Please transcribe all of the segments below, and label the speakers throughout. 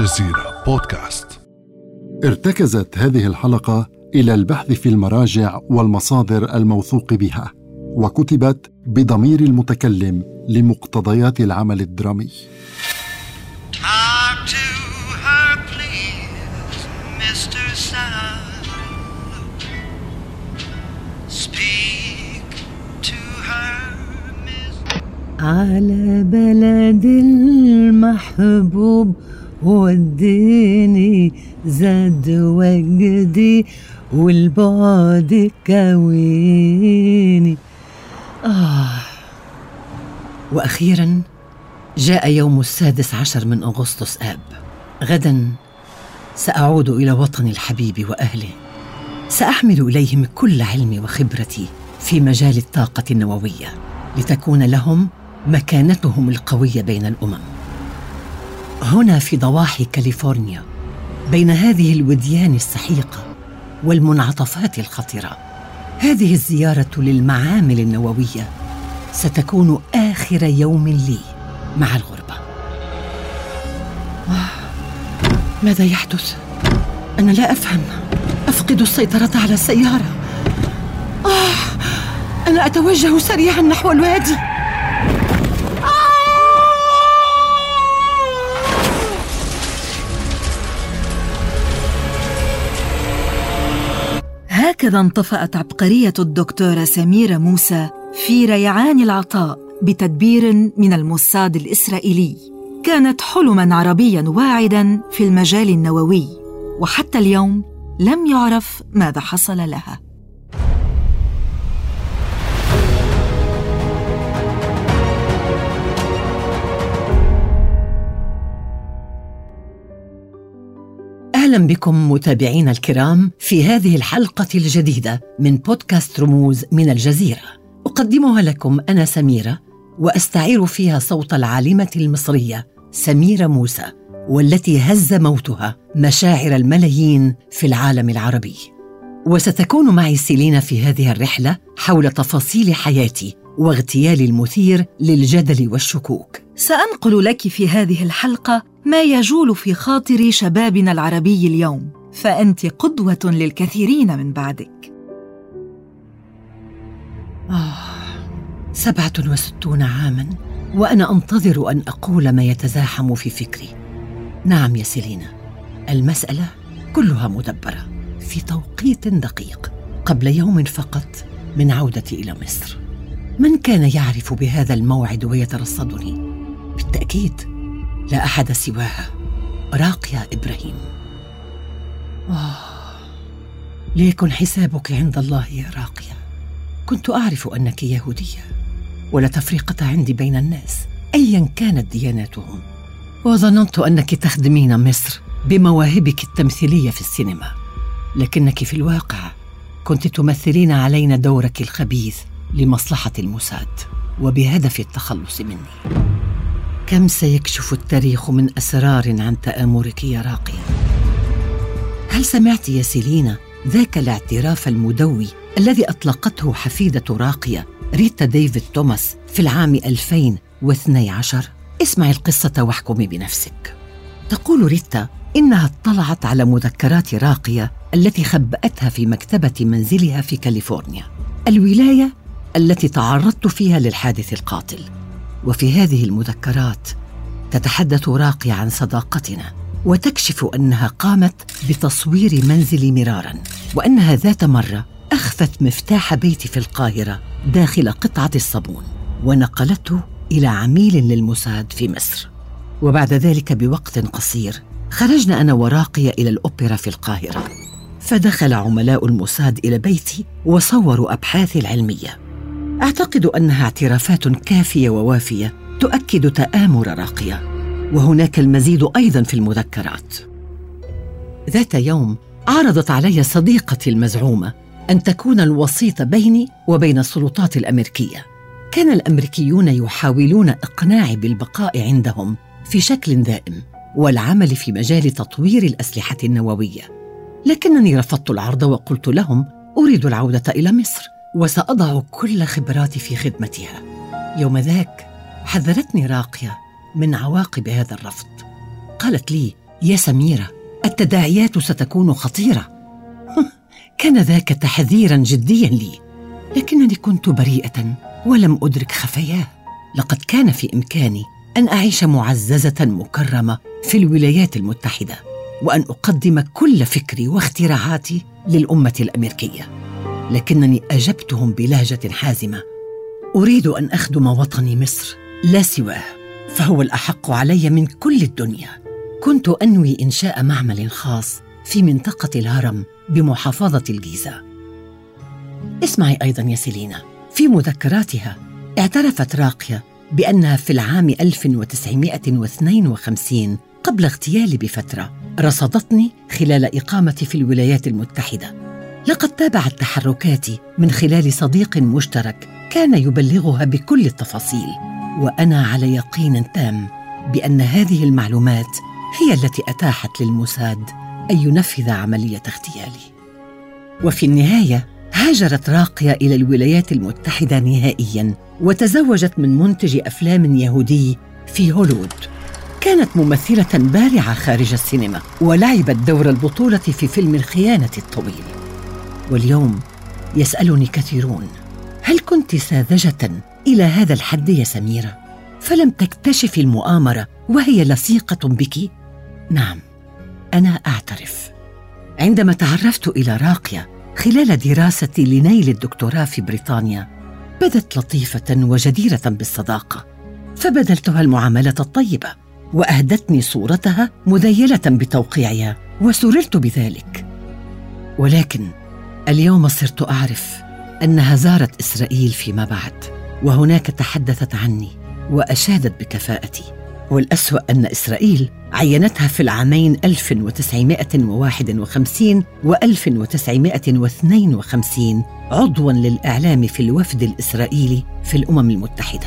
Speaker 1: الجزيرة بودكاست
Speaker 2: ارتكزت هذه الحلقة إلى البحث في المراجع والمصادر الموثوق بها وكتبت بضمير المتكلم لمقتضيات العمل الدرامي
Speaker 3: Talk to her, please, Mr. Sun. Speak to her, Miss.
Speaker 4: على بلد المحبوب وديني زاد وجدي والبعد كويني. آه. وأخيرا جاء يوم السادس عشر من أغسطس آب. غدا سأعود إلى وطني الحبيب وأهله. سأحمل إليهم كل علمي وخبرتي في مجال الطاقة النووية لتكون لهم مكانتهم القوية بين الأمم. هنا في ضواحي كاليفورنيا بين هذه الوديان السحيقة والمنعطفات الخطرة. هذه الزيارة للمعامل النووية ستكون آخر يوم لي مع الغربة. آه، ماذا يحدث؟ أنا لا أفهم. أفقد السيطرة على السيارة. آه أنا أتوجه سريعا نحو الوادي.
Speaker 5: هكذا انطفأت عبقرية الدكتورة سميرة موسى في ريعان العطاء بتدبير من الموساد الإسرائيلي. كانت حلما عربيا واعدا في المجال النووي وحتى اليوم لم يعرف ماذا حصل لها.
Speaker 4: أهلا بكم متابعينا الكرام في هذه الحلقة الجديدة من بودكاست رموز من الجزيرة. أقدمها لكم أنا سميرة وأستعير فيها صوت العالمة المصرية سميرة موسى والتي هز موتها مشاعر الملايين في العالم العربي. وستكون معي سيلينا في هذه الرحلة حول تفاصيل حياتي واغتيالي المثير للجدل والشكوك.
Speaker 5: سأنقل لك في هذه الحلقة ما يجول في خاطر شبابنا العربي اليوم فأنت قدوة للكثيرين من بعدك.
Speaker 4: آه سبعة وستون عاما وأنا أنتظر أن أقول ما يتزاحم في فكري. نعم يا سيلينا المسألة كلها مدبرة في توقيت دقيق قبل يوم فقط من عودتي إلى مصر. من كان يعرف بهذا الموعد ويترصدني؟ بالتأكيد لا أحد سواها راقية إبراهيم. آه. ليكن حسابك عند الله يا راقية كنت أعرف أنك يهودية ولا تفرقة عندي بين الناس. أيا كانت دياناتهم. وظننت أنك تخدمين مصر بمواهبك التمثيلية في السينما. لكنك في الواقع كنت تمثلين علينا دورك الخبيث لمصلحة الموساد وبهدف التخلص مني. كم سيكشف التاريخ من أسرار عن تآمرك يا راقية هل سمعت يا سيلينا ذاك الاعتراف المدوي الذي أطلقته حفيدة راقية ريتا ديفيد توماس في العام 2012 اسمعي القصة واحكمي بنفسك. تقول ريتا إنها اطلعت على مذكرات راقية التي خبأتها في مكتبة منزلها في كاليفورنيا الولاية التي تعرضت فيها للحادث القاتل. وفي هذه المذكرات تتحدث راقية عن صداقتنا وتكشف أنها قامت بتصوير منزلي مرارا وأنها ذات مرة أخفت مفتاح بيتي في القاهرة داخل قطعة الصابون ونقلته إلى عميل للموساد في مصر. وبعد ذلك بوقت قصير خرجنا أنا وراقية إلى الأوبرا في القاهرة فدخل عملاء الموساد إلى بيتي وصوروا أبحاثي العلمية. أعتقد أنها اعترافات كافية ووافية تؤكد تآمر راقية وهناك المزيد أيضا في المذكرات. ذات يوم عرضت علي صديقتي المزعومة أن تكون الوسيط بيني وبين السلطات الأمريكية. كان الأمريكيون يحاولون إقناعي بالبقاء عندهم في شكل دائم والعمل في مجال تطوير الأسلحة النووية. لكنني رفضت العرض وقلت لهم أريد العودة إلى مصر. وسأضع كل خبراتي في خدمتها. يوم ذاك حذرتني راقية من عواقب هذا الرفض. قالت لي يا سميرة التداعيات ستكون خطيرة. كان ذاك تحذيرا جديا لي لكنني كنت بريئة ولم أدرك خفاياه. لقد كان في إمكاني أن أعيش معززة مكرمة في الولايات المتحدة وأن أقدم كل فكري واختراعاتي للأمة الأمريكية. لكنني أجبتهم بلهجة حازمة. أريد أن أخدم وطني مصر لا سواه فهو الأحق علي من كل الدنيا. كنت أنوي إنشاء معمل خاص في منطقة الهرم بمحافظة الجيزة. اسمعي أيضا يا سيلينا في مذكراتها اعترفت راقية بأنها في العام 1952 قبل اغتيالي بفترة رصدتني خلال إقامتي في الولايات المتحدة. لقد تابعت تحركاتي من خلال صديق مشترك كان يبلغها بكل التفاصيل وأنا على يقين تام بأن هذه المعلومات هي التي أتاحت للموساد أن ينفذ عملية اغتيالي. وفي النهاية هاجرت راقية إلى الولايات المتحدة نهائيا وتزوجت من منتج أفلام يهودي في هوليوود. كانت ممثلة بارعة خارج السينما ولعبت دور البطولة في فيلم الخيانة الطويل. واليوم يسألني كثيرون هل كنت ساذجة إلى هذا الحد يا سميرة؟ فلم تكتشفي المؤامرة وهي لصيقة بك؟ نعم أنا أعترف. عندما تعرفت إلى راقية خلال دراستي لنيل الدكتوراه في بريطانيا بدت لطيفة وجديرة بالصداقة فبذلتها المعاملة الطيبة وأهدتني صورتها مذيلة بتوقيعها وسررت بذلك. ولكن اليوم صرت أعرف أنها زارت إسرائيل فيما بعد وهناك تحدثت عني وأشادت بكفاءتي. والأسوأ أن إسرائيل عينتها في العامين 1951 و 1952 عضوا للإعلام في الوفد الإسرائيلي في الأمم المتحدة.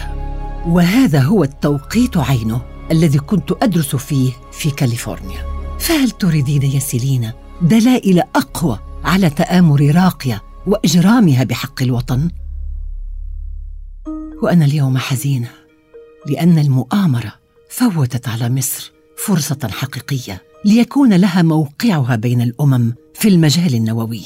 Speaker 4: وهذا هو التوقيت عينه الذي كنت أدرس فيه في كاليفورنيا. فهل تريدين يا سيلينا دلائل أقوى على تآمر راقية وإجرامها بحق الوطن. وأنا اليوم حزينة لأن المؤامرة فوتت على مصر فرصة حقيقية ليكون لها موقعها بين الأمم في المجال النووي.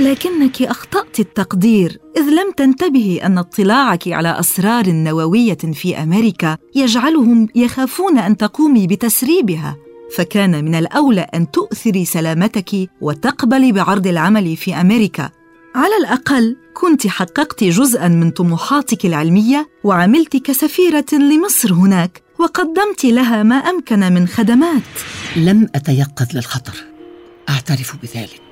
Speaker 5: لكنك أخطأت التقدير إذ لم تنتبهي أن اطلاعك على أسرار نووية في أمريكا يجعلهم يخافون أن تقومي بتسريبها. فكان من الأولى أن تؤثري سلامتك وتقبلي بعرض العمل في أمريكا. على الأقل كنت حققت جزءا من طموحاتك العلمية وعملت كسفيره لمصر هناك وقدمت لها ما أمكن من خدمات.
Speaker 4: لم أتيقظ للخطر. أعترف بذلك.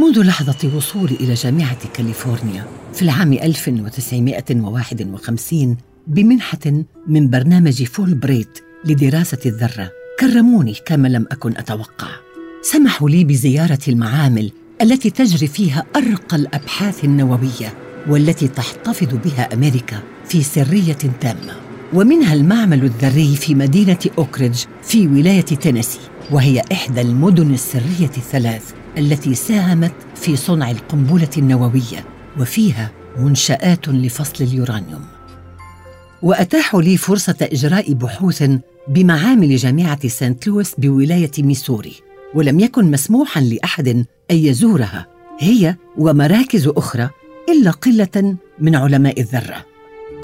Speaker 4: منذ لحظة وصولي إلى جامعة كاليفورنيا في العام 1951 بمنحة من برنامج فولبرايت لدراسة الذرة كرموني كما لم أكن أتوقع. سمحوا لي بزيارة المعامل التي تجري فيها ارقى الأبحاث النووية والتي تحتفظ بها أمريكا في سرية تامة ومنها المعمل الذري في مدينة أوكريدج في ولاية تينيسي وهي إحدى المدن السرية الثلاث التي ساهمت في صنع القنبلة النووية وفيها منشآت لفصل اليورانيوم. واتاحوا لي فرصة إجراء بحوث بمعامل جامعة سانت لويس بولاية ميسوري ولم يكن مسموحا لأحد أن يزورها. هي ومراكز أخرى إلا قلة من علماء الذرة.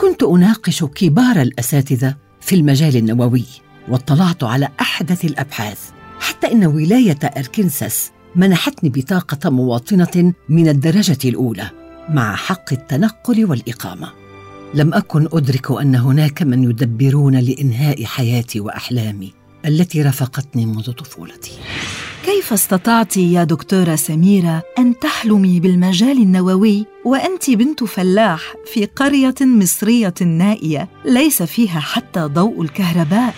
Speaker 4: كنت أناقش كبار الأساتذة في المجال النووي واطلعت على أحدث الأبحاث حتى إن ولاية أركنساس منحتني بطاقة مواطنة من الدرجة الأولى مع حق التنقل والإقامة. لم أكن أدرك أن هناك من يدبرون لإنهاء حياتي وأحلامي التي رافقتني منذ طفولتي.
Speaker 5: كيف استطعت يا دكتورة سميرة أن تحلمي بالمجال النووي وأنت بنت فلاح في قرية مصرية نائية ليس فيها حتى ضوء الكهرباء؟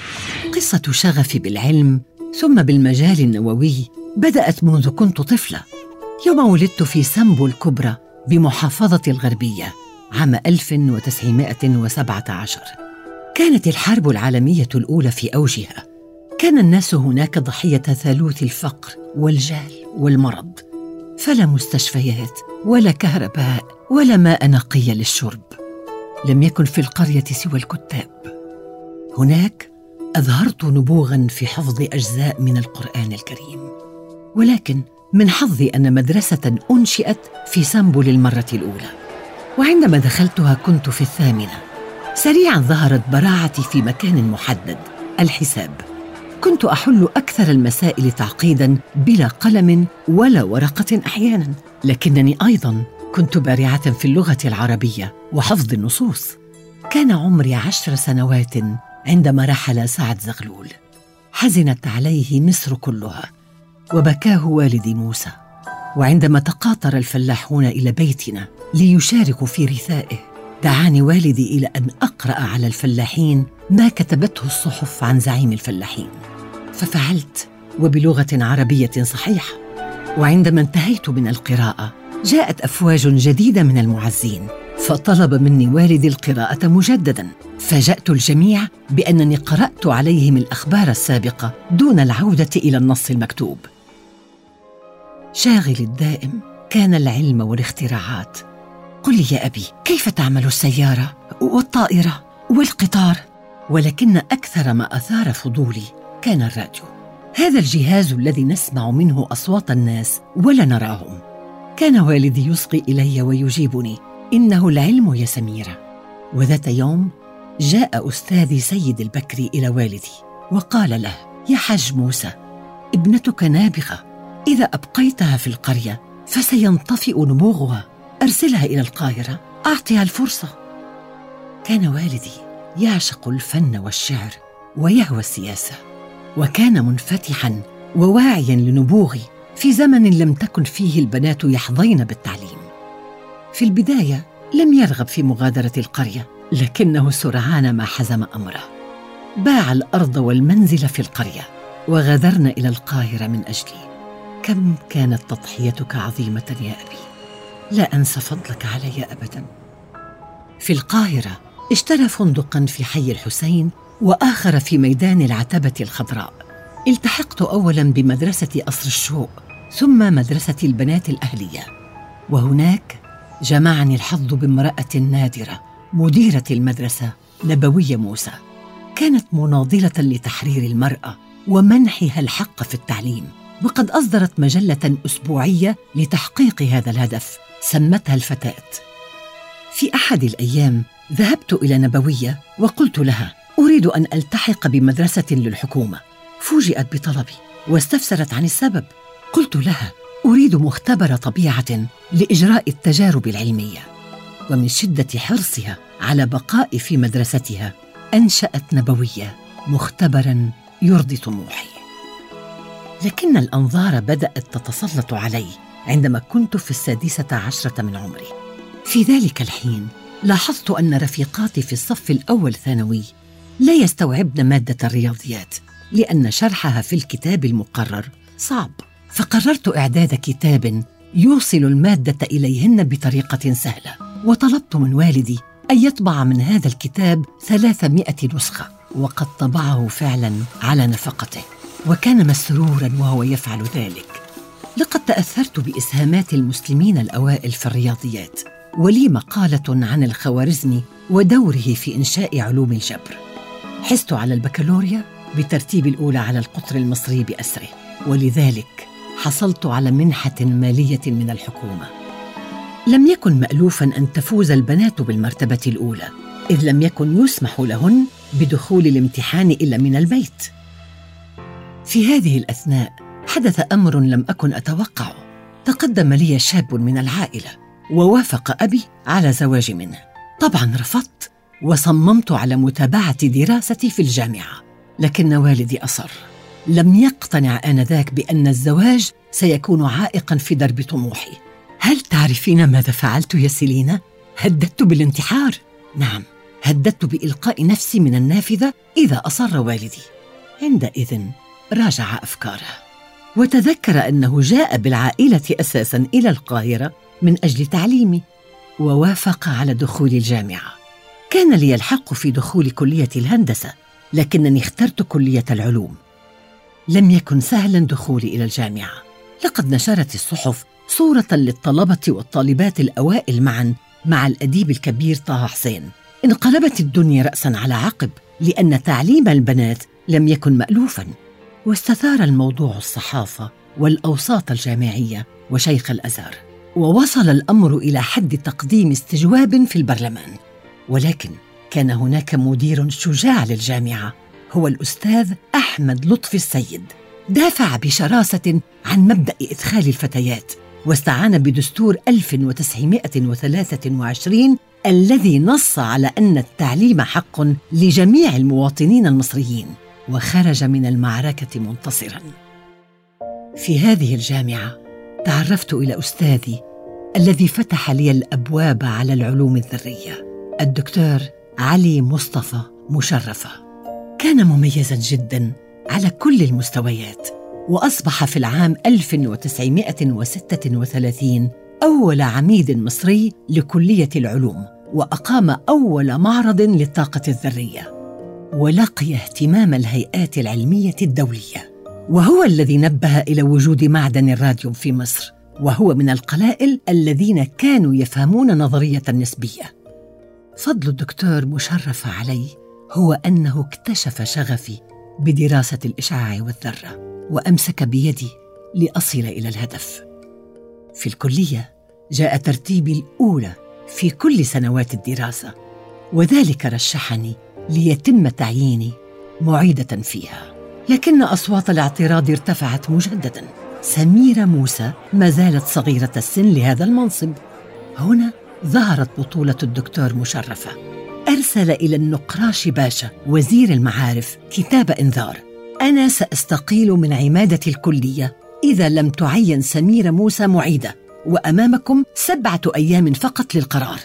Speaker 4: قصة شغفي بالعلم ثم بالمجال النووي بدأت منذ كنت طفلة. يوم ولدت في سامبو الكبرى بمحافظة الغربية. عام 1917 كانت الحرب العالمية الأولى في أوجها. كان الناس هناك ضحية ثالوث الفقر والجهل والمرض. فلا مستشفيات ولا كهرباء ولا ماء نقي للشرب. لم يكن في القرية سوى الكتاب. هناك أظهرت نبوغا في حفظ أجزاء من القرآن الكريم. ولكن من حظي أن مدرسة أنشئت في سامبو للمرة الأولى. وعندما دخلتها كنت في الثامنة. سريعا ظهرت براعتي في مكان محدد الحساب. كنت أحل أكثر المسائل تعقيدا بلا قلم ولا ورقة أحيانا. لكنني أيضا كنت بارعة في اللغة العربية وحفظ النصوص. كان عمري عشر سنوات عندما رحل سعد زغلول. حزنت عليه مصر كلها وبكاه والدي موسى. وعندما تقاطر الفلاحون إلى بيتنا ليشاركوا في رثائه. دعاني والدي إلى أن أقرأ على الفلاحين ما كتبته الصحف عن زعيم الفلاحين. ففعلت وبلغة عربية صحيحة. وعندما انتهيت من القراءة جاءت أفواج جديدة من المعزين فطلب مني والدي القراءة مجددا. فاجأت الجميع بأنني قرأت عليهم الأخبار السابقة دون العودة إلى النص المكتوب. شاغلي الدائم كان العلم والاختراعات. قل لي يا أبي كيف تعمل السيارة والطائرة والقطار؟ ولكن أكثر ما أثار فضولي كان الراديو. هذا الجهاز الذي نسمع منه أصوات الناس ولا نراهم. كان والدي يصغي إلي ويجيبني. إنه العلم يا سميرة. وذات يوم جاء أستاذي سيد البكري إلى والدي وقال له يا حاج موسى ابنتك نابغة. إذا أبقيتها في القرية فسينطفئ نبوغها أرسلها إلى القاهرة. اعطها الفرصة. كان والدي يعشق الفن والشعر ويهوى السياسة وكان منفتحا وواعيا لنبوغي في زمن لم تكن فيه البنات يحظين بالتعليم. في البداية لم يرغب في مغادرة القرية لكنه سرعان ما حزم أمره. باع الأرض والمنزل في القرية وغادرنا إلى القاهرة من أجلي. كم كانت تضحيتك عظيمة يا أبي؟ لا انسى فضلك علي ابدا. في القاهرة اشترى فندقا في حي الحسين وآخر في ميدان العتبة الخضراء. التحقت اولا بمدرسة قصر الشوق ثم مدرسة البنات الأهلية. وهناك جمعني الحظ بامرأة نادرة مديرة المدرسة نبوية موسى. كانت مناضلة لتحرير المرأة ومنحها الحق في التعليم. وقد أصدرت مجلة أسبوعية لتحقيق هذا الهدف سمتها الفتاة. في أحد الأيام ذهبت إلى نبوية وقلت لها أريد أن ألتحق بمدرسة للحكومة. فوجئت بطلبي واستفسرت عن السبب. قلت لها أريد مختبر طبيعة لإجراء التجارب العلمية. ومن شدة حرصها على بقائي في مدرستها أنشأت نبوية مختبرا يرضي طموحي. لكن الأنظار بدأت تتسلط علي عندما كنت في السادسة عشرة من عمري. في ذلك الحين لاحظت أن رفيقاتي في الصف الأول ثانوي لا يستوعبن مادة الرياضيات لأن شرحها في الكتاب المقرر صعب. فقررت إعداد كتاب يوصل المادة إليهن بطريقة سهلة وطلبت من والدي أن يطبع من هذا الكتاب ثلاثمائة نسخة وقد طبعه فعلا على نفقته. وكان مسرورا وهو يفعل ذلك. لقد تأثرت بإسهامات المسلمين الأوائل في الرياضيات ولي مقالة عن الخوارزمي ودوره في إنشاء علوم الجبر. حزت على البكالوريا بترتيب الأولى على القطر المصري بأسره ولذلك حصلت على منحة مالية من الحكومة. لم يكن مالوفا أن تفوز البنات بالمرتبة الأولى إذ لم يكن يسمح لهن بدخول الامتحان إلا من البيت. في هذه الأثناء حدث أمر لم أكن أتوقعه. تقدم لي شاب من العائلة ووافق أبي على زواجي منه. طبعا رفضت وصممت على متابعة دراستي في الجامعة لكن والدي أصر. لم يقتنع آنذاك بأن الزواج سيكون عائقا في درب طموحي. هل تعرفين ماذا فعلت يا سيلينا؟ هددت بالانتحار؟ نعم هددت بإلقاء نفسي من النافذة إذا أصر والدي. عندئذ راجع أفكاره وتذكر أنه جاء بالعائلة أساسا إلى القاهرة من أجل تعليمي ووافق على دخول الجامعة. كان لي الحق في دخول كلية الهندسة لكنني اخترت كلية العلوم. لم يكن سهلا دخولي إلى الجامعة. لقد نشرت الصحف صورة للطلبة والطالبات الأوائل معا مع الأديب الكبير طه حسين. انقلبت الدنيا رأسا على عقب لأن تعليم البنات لم يكن مألوفا. واستثار الموضوع الصحافة والأوساط الجامعية وشيخ الأزهر ووصل الأمر إلى حد تقديم استجواب في البرلمان. ولكن كان هناك مدير شجاع للجامعة هو الأستاذ أحمد لطفي السيد. دافع بشراسة عن مبدأ إدخال الفتيات واستعان بدستور 1923 الذي نص على أن التعليم حق لجميع المواطنين المصريين. وخرج من المعركة منتصرا. في هذه الجامعة تعرفت إلى أستاذي الذي فتح لي الأبواب على العلوم الذرية الدكتور علي مصطفى مشرفة كان مميزا جدا على كل المستويات وأصبح في العام 1936 أول عميد مصري لكلية العلوم وأقام أول معرض للطاقة الذرية. ولقي اهتمام الهيئات العلمية الدولية وهو الذي نبه إلى وجود معدن الراديوم في مصر وهو من القلائل الذين كانوا يفهمون نظرية النسبية. فضل الدكتور مشرف علي هو أنه اكتشف شغفي بدراسة الإشعاع والذرة وأمسك بيدي لأصل إلى الهدف. في الكلية جاء ترتيبي الأولى في كل سنوات الدراسة وذلك رشحني ليتم تعييني معيدة فيها. لكن أصوات الاعتراض ارتفعت مجددا. سميرة موسى ما زالت صغيرة السن لهذا المنصب. هنا ظهرت بطولة الدكتور مشرفة. أرسل إلى النقراش باشا وزير المعارف كتاب إنذار. أنا سأستقيل من عمادة الكلية. إذا لم تعين سميرة موسى معيدة وأمامكم سبعة أيام فقط للقرار.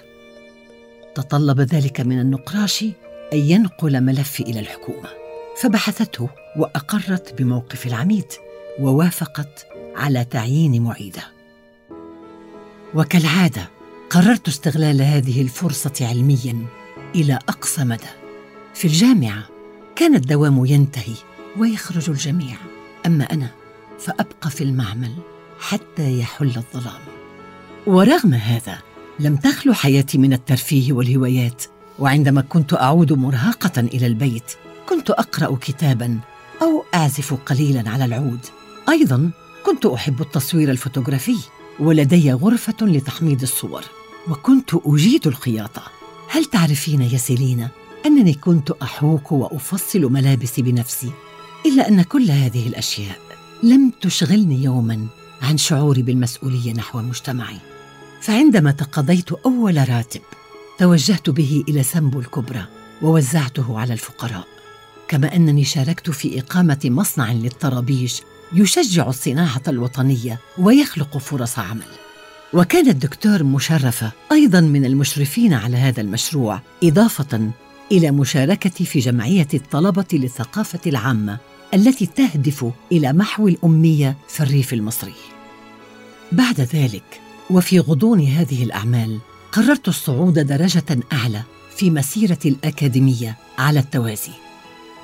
Speaker 4: تطلب ذلك من النقراش أن ينقل ملفي إلى الحكومة. فبحثته وأقرت بموقف العميد ووافقت على تعيين معيدة. وكالعادة قررت استغلال هذه الفرصة علميا إلى أقصى مدى. في الجامعة كان الدوام ينتهي ويخرج الجميع. أما أنا فأبقى في المعمل حتى يحل الظلام. ورغم هذا لم تخلو حياتي من الترفيه والهوايات. وعندما كنت أعود مرهقة إلى البيت كنت أقرأ كتابا أو اعزف قليلا على العود. أيضا كنت أحب التصوير الفوتوغرافي ولدي غرفة لتحميض الصور وكنت أجيد الخياطة. هل تعرفين يا سيلينا أنني كنت أحوك وأفصل ملابسي بنفسي إلا أن كل هذه الأشياء لم تشغلني يوما عن شعوري بالمسؤولية نحو مجتمعي؟ فعندما تقاضيت أول راتب توجهت به إلى سمبو الكبرى ووزعته على الفقراء كما أنني شاركت في إقامة مصنع للطرابيش يشجع الصناعة الوطنية ويخلق فرص عمل. وكان الدكتور مشرفه أيضا من المشرفين على هذا المشروع إضافة إلى مشاركتي في جمعية الطلبة للثقافة العامة التي تهدف إلى محو الأمية في الريف المصري. بعد ذلك وفي غضون هذه الأعمال قررت الصعود درجة أعلى في مسيرتي الأكاديمية على التوازي.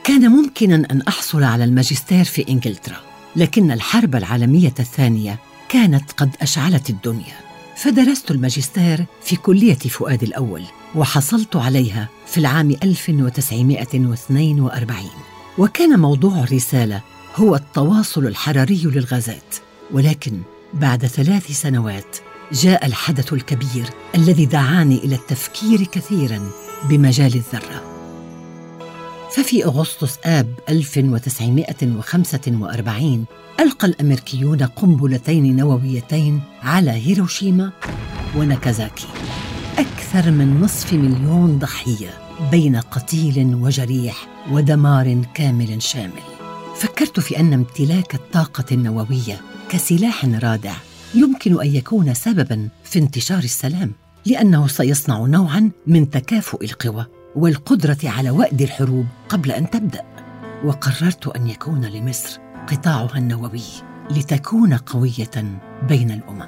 Speaker 4: كان ممكنا أن أحصل على الماجستير في إنجلترا لكن الحرب العالمية الثانية كانت قد أشعلت الدنيا. فدرست الماجستير في كلية فؤاد الأول وحصلت عليها في العام 1942 وكان موضوع الرسالة هو التواصل الحراري للغازات ولكن بعد ثلاث سنوات جاء الحدث الكبير الذي دعاني إلى التفكير كثيرا بمجال الذرة. ففي أغسطس آب 1945 ألقى الأمريكيون قنبلتين نوويتين على هيروشيما وناكازاكي أكثر من نصف مليون ضحية بين قتيل وجريح ودمار كامل شامل. فكرت في أن امتلاك الطاقة النووية كسلاح رادع يمكن أن يكون سببا في انتشار السلام لأنه سيصنع نوعا من تكافؤ القوى والقدرة على وأد الحروب قبل أن تبدأ. وقررت أن يكون لمصر قطاعها النووي لتكون قوية بين الأمم.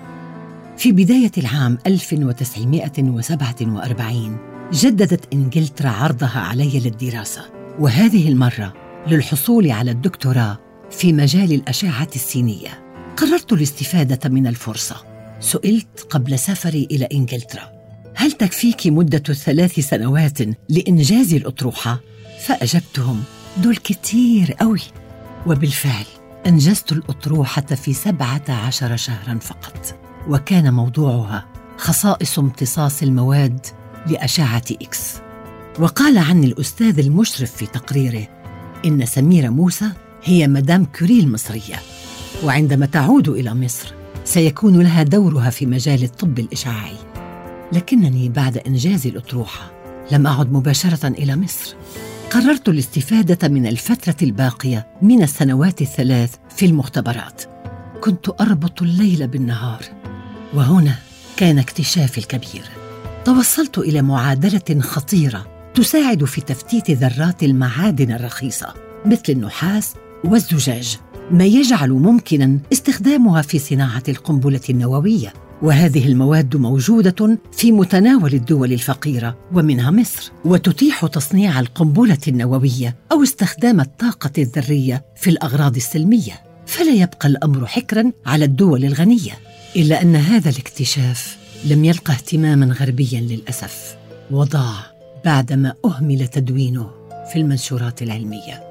Speaker 4: في بداية العام 1947 جددت إنجلترا عرضها علي للدراسة وهذه المرة للحصول على الدكتوراه في مجال الأشعة السينية. قررت الاستفادة من الفرصة. سئلت قبل سفري إلى إنجلترا. هل تكفيك مدة ثلاث سنوات لإنجاز الأطروحة؟ فأجبتهم. دول كتير قوي وبالفعل أنجزت الأطروحة في سبعة عشر شهرا فقط. وكان موضوعها خصائص امتصاص المواد لأشعة إكس. وقال عني الأستاذ المشرف في تقريره إن سميرة موسى هي مدام كوري المصريه وعندما تعود إلى مصر سيكون لها دورها في مجال الطب الإشعاعي. لكنني بعد إنجاز الأطروحة لم أعد مباشرة إلى مصر. قررت الاستفادة من الفترة الباقية من السنوات الثلاث في المختبرات. كنت أربط الليل بالنهار وهنا كان اكتشافي الكبير. توصلت إلى معادلة خطيرة تساعد في تفتيت ذرات المعادن الرخيصة مثل النحاس والزجاج. ما يجعل ممكنا استخدامها في صناعة القنبلة النووية. وهذه المواد موجودة في متناول الدول الفقيرة ومنها مصر. وتتيح تصنيع القنبلة النووية أو استخدام الطاقة الذرية في الأغراض السلمية. فلا يبقى الأمر حكرا على الدول الغنية إلا أن هذا الاكتشاف لم يلقى اهتماما غربيا للأسف. وضاع بعدما أهمل تدوينه في المنشورات العلمية.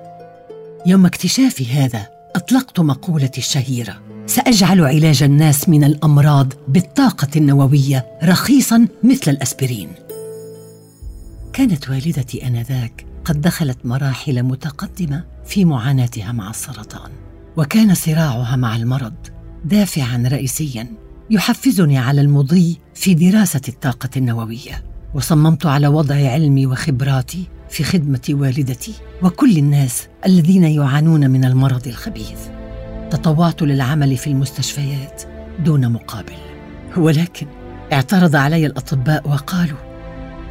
Speaker 4: يوم اكتشافي هذا أطلقت مقولتي الشهيرة. سأجعل علاج الناس من الأمراض بالطاقة النووية رخيصا مثل الأسبرين. كانت والدتي آنذاك قد دخلت مراحل متقدمة في معاناتها مع السرطان وكان صراعها مع المرض دافعا رئيسيا يحفزني على المضي في دراسة الطاقة النووية وصممت على وضع علمي وخبراتي في خدمة والدتي وكل الناس الذين يعانون من المرض الخبيث. تطوعت للعمل في المستشفيات دون مقابل. ولكن اعترض علي الأطباء وقالوا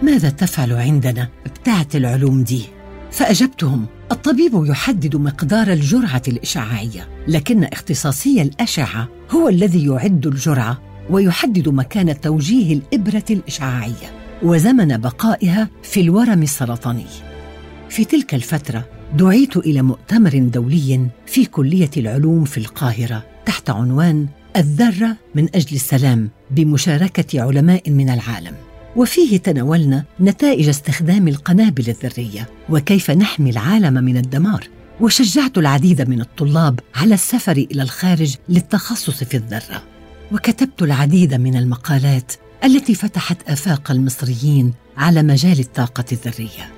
Speaker 4: ماذا تفعل عندنا؟ بتاعت العلوم دي. فأجبتهم الطبيب يحدد مقدار الجرعة الإشعاعية لكن اختصاصي الأشعة هو الذي يعد الجرعة ويحدد مكان توجيه الإبرة الإشعاعية. وزمن بقائها في الورم السرطاني. في تلك الفترة دعيت إلى مؤتمر دولي في كلية العلوم في القاهرة تحت عنوان الذرة من أجل السلام بمشاركة علماء من العالم. وفيه تناولنا نتائج استخدام القنابل الذرية وكيف نحمي العالم من الدمار. وشجعت العديد من الطلاب على السفر إلى الخارج للتخصص في الذرة. وكتبت العديد من المقالات التي فتحت آفاق المصريين على مجال الطاقة الذرية.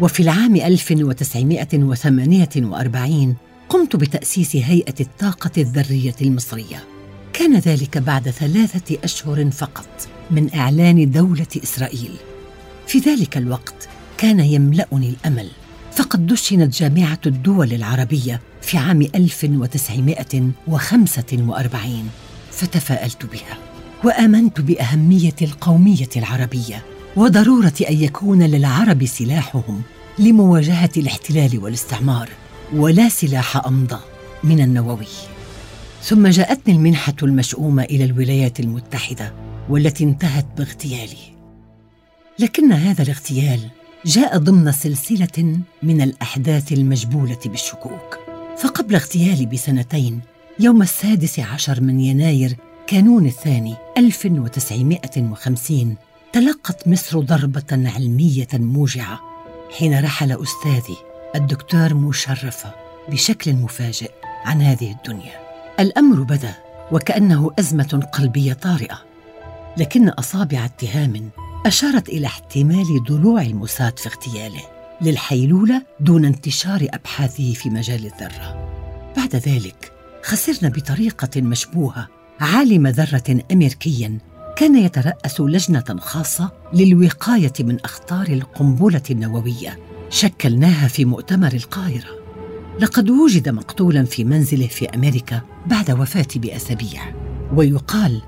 Speaker 4: وفي العام 1948 قمت بتأسيس هيئة الطاقة الذرية المصرية. كان ذلك بعد ثلاثة أشهر فقط من إعلان دولة إسرائيل. في ذلك الوقت كان يملأني الأمل فقد دشنت جامعة الدول العربية في عام 1945 فتفاءلت بها. وآمنت بأهمية القومية العربية وضرورة أن يكون للعرب سلاحهم لمواجهة الاحتلال والاستعمار ولا سلاح أمضى من النووي. ثم جاءتني المنحة المشؤومة إلى الولايات المتحدة والتي انتهت باغتيالي. لكن هذا الاغتيال جاء ضمن سلسلة من الأحداث المجبولة بالشكوك. فقبل اغتيالي بسنتين يوم السادس عشر من يناير كانون الثاني 1950 تلقت مصر ضربة علمية موجعة حين رحل أستاذي الدكتور مشرفة بشكل مفاجئ عن هذه الدنيا. الأمر بدا وكأنه أزمة قلبية طارئة، لكن أصابع اتهام أشارت إلى احتمال ضلوع الموساد في اغتياله للحيلولة دون انتشار أبحاثه في مجال الذرة. بعد ذلك خسرنا بطريقة مشبوهة عالم ذرة امريكيا كان يترأس لجنة خاصة للوقاية من أخطار القنبلة النووية. شكلناها في مؤتمر القاهرة. لقد وجد مقتولا في منزله في أمريكا بعد وفاة بأسابيع. ويقال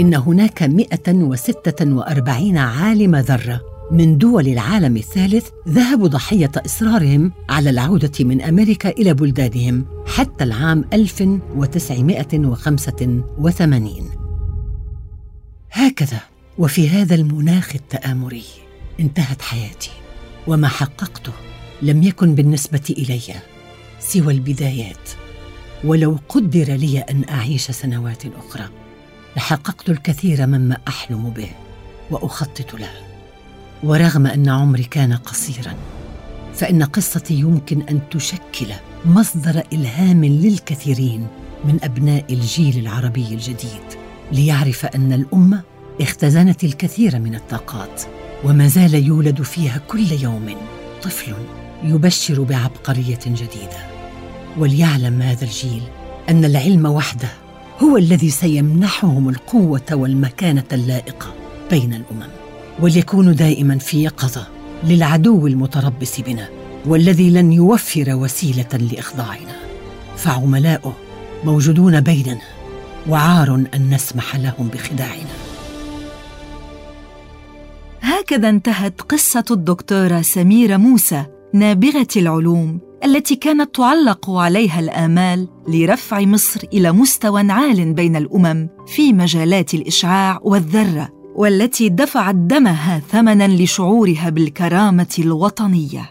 Speaker 4: إن هناك 146 عالم ذرة من دول العالم الثالث ذهبوا ضحية إصرارهم على العودة من أمريكا إلى بلدانهم حتى العام 1985 هكذا وفي هذا المناخ التآمري انتهت حياتي وما حققته لم يكن بالنسبة إلي سوى البدايات. ولو قدر لي أن أعيش سنوات أخرى لحققت الكثير مما أحلم به وأخطط له. ورغم أن عمري كان قصيرا فإن قصتي يمكن أن تشكل مصدر إلهام للكثيرين من أبناء الجيل العربي الجديد ليعرف أن الأمة اختزنت الكثير من الطاقات وما زال يولد فيها كل يوم طفل يبشر بعبقرية جديدة. وليعلم هذا الجيل أن العلم وحده هو الذي سيمنحهم القوة والمكانة اللائقة بين الأمم. وليكونوا دائما في يقظه للعدو المتربص بنا والذي لن يوفر وسيلة لإخضاعنا. فعملاؤه موجودون بيننا وعار أن نسمح لهم بخداعنا.
Speaker 5: هكذا انتهت قصة الدكتورة سميرة موسى نابغة العلوم التي كانت تعلق عليها الآمال لرفع مصر إلى مستوى عال بين الأمم في مجالات الإشعاع والذرة. والتي دفعت دمها ثمنا لشعورها بالكرامة الوطنية.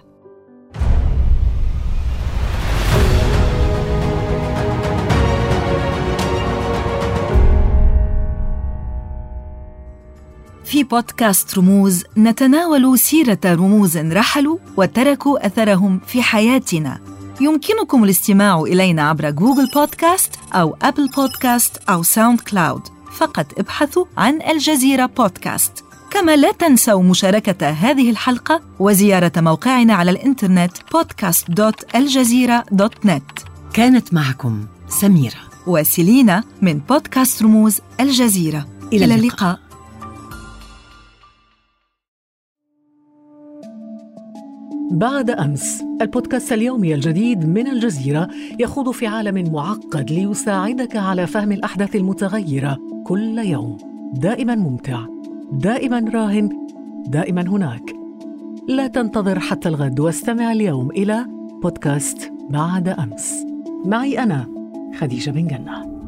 Speaker 5: في بودكاست رموز نتناول سيرة رموز رحلوا وتركوا أثرهم في حياتنا. يمكنكم الاستماع إلينا عبر جوجل بودكاست أو أبل بودكاست أو ساوند كلاود فقط ابحثوا عن الجزيرة بودكاست. كما لا تنسوا مشاركة هذه الحلقة وزيارة موقعنا على الإنترنت podcast.aljazeera.net
Speaker 4: كانت معكم سميرة
Speaker 5: وسيلينا من بودكاست رموز الجزيرة.
Speaker 4: إلى
Speaker 5: إلى
Speaker 4: اللقاء.
Speaker 5: اللقاء.
Speaker 6: بعد أمس البودكاست اليومي الجديد من الجزيرة يخوض في عالم معقد ليساعدك على فهم الأحداث المتغيرة. كل يوم. دائما ممتع. دائما راهن. دائما هناك. لا تنتظر حتى الغد واستمع اليوم إلى بودكاست بعد أمس. معي أنا خديجة بن جنة.